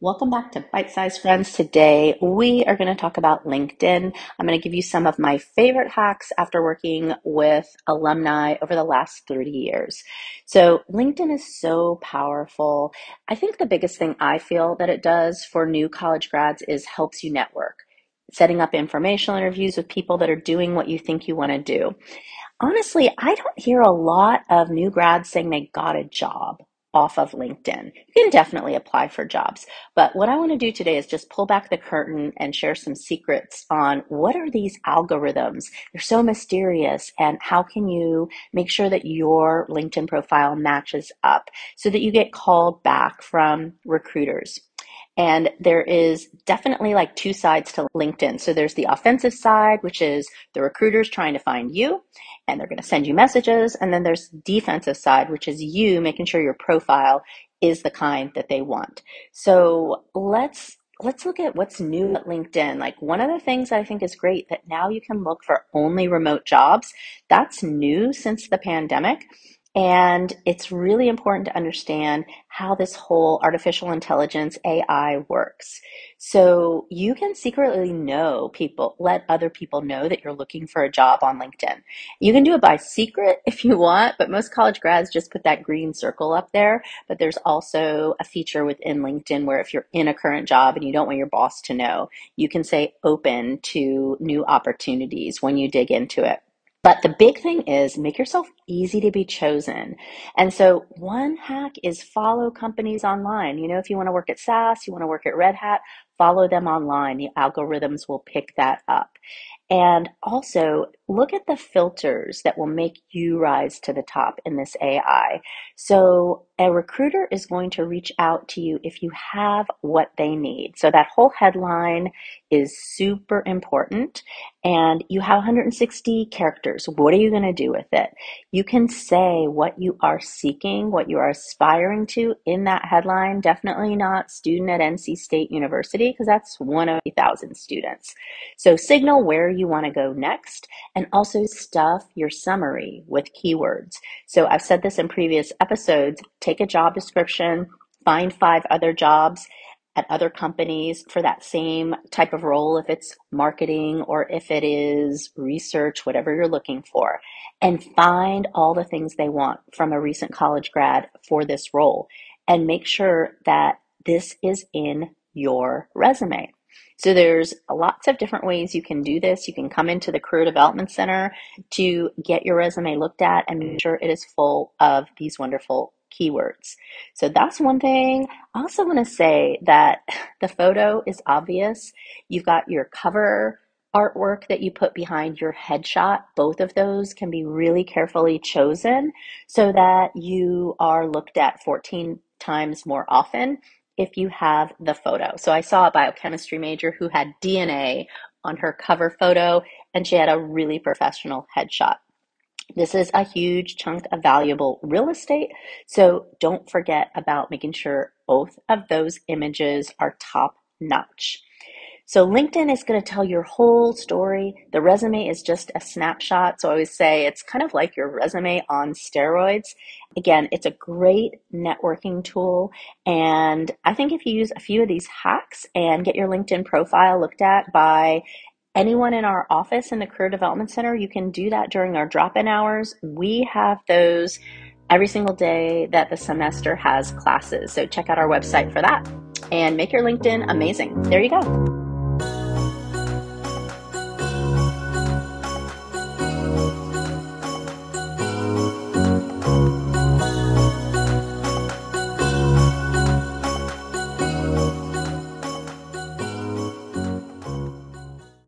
Welcome back to Bite Size Friends. Today we are going to talk about LinkedIn. I'm going to give you some of my favorite hacks after working with alumni over the last 30 years. So, LinkedIn is so powerful. I think the biggest thing I feel that it does for new college grads is helps you network. Setting up informational interviews with people that are doing what you think you want to do. Honestly, I don't hear a lot of new grads saying they got a job off of LinkedIn. You can definitely apply for jobs. But what I want to do today is just pull back the curtain and share some secrets on what are these algorithms? They're so mysterious and how can you make sure that your LinkedIn profile matches up so that you get called back from recruiters. And there is definitely like two sides to LinkedIn. So there's the offensive side, which is the recruiters trying to find you and they're going to send you messages. And then there's defensive side, which is you making sure your profile is the kind that they want. So let's let's look at what's new at LinkedIn. Like one of the things I think is great that now you can look for only remote jobs. That's new since the pandemic. And it's really important to understand how this whole artificial intelligence AI works. So you can secretly know people, let other people know that you're looking for a job on LinkedIn. You can do it by secret if you want, but most college grads just put that green circle up there. But there's also a feature within LinkedIn where if you're in a current job and you don't want your boss to know, you can say open to new opportunities when you dig into it. But the big thing is make yourself easy to be chosen. And so one hack is follow companies online. You know, if you want to work at SAS, you want to work at Red Hat, follow them online. The algorithms will pick that up. And also look at the filters that will make you rise to the top in this AI. So a recruiter is going to reach out to you if you have what they need. So that whole headline is super important and you have 160 characters. What are you going to do with it? You can say what you are seeking, what you are aspiring to in that headline. Definitely not student at NC State University because that's one of a thousand students. So signal where you want to go next and also stuff your summary with keywords. So I've said this in previous episodes, take a job description, find five other jobs at other companies for that same type of role, if it's marketing or if it is research, whatever you're looking for, and find all the things they want from a recent college grad for this role and make sure that this is in your resume. So there's lots of different ways you can do this. You can come into the Career Development Center to get your resume looked at and make sure it is full of these wonderful keywords. So that's one thing. I also want to say that the photo is obvious. You've got your cover artwork that you put behind your headshot. Both of those can be really carefully chosen so that you are looked at 14 times more often if you have the photo. So I saw a biochemistry major who had DNA on her cover photo and she had a really professional headshot. This is a huge chunk of valuable real estate. So don't forget about making sure both of those images are top notch. So LinkedIn is going to tell your whole story. The resume is just a snapshot. So I always say it's kind of like your resume on steroids. Again, it's a great networking tool. And I think if you use a few of these hacks and get your LinkedIn profile looked at by anyone in our office in the Career Development Center, you can do that during our drop in hours. We have those every single day that the semester has classes. So check out our website for that and make your LinkedIn amazing. There you go.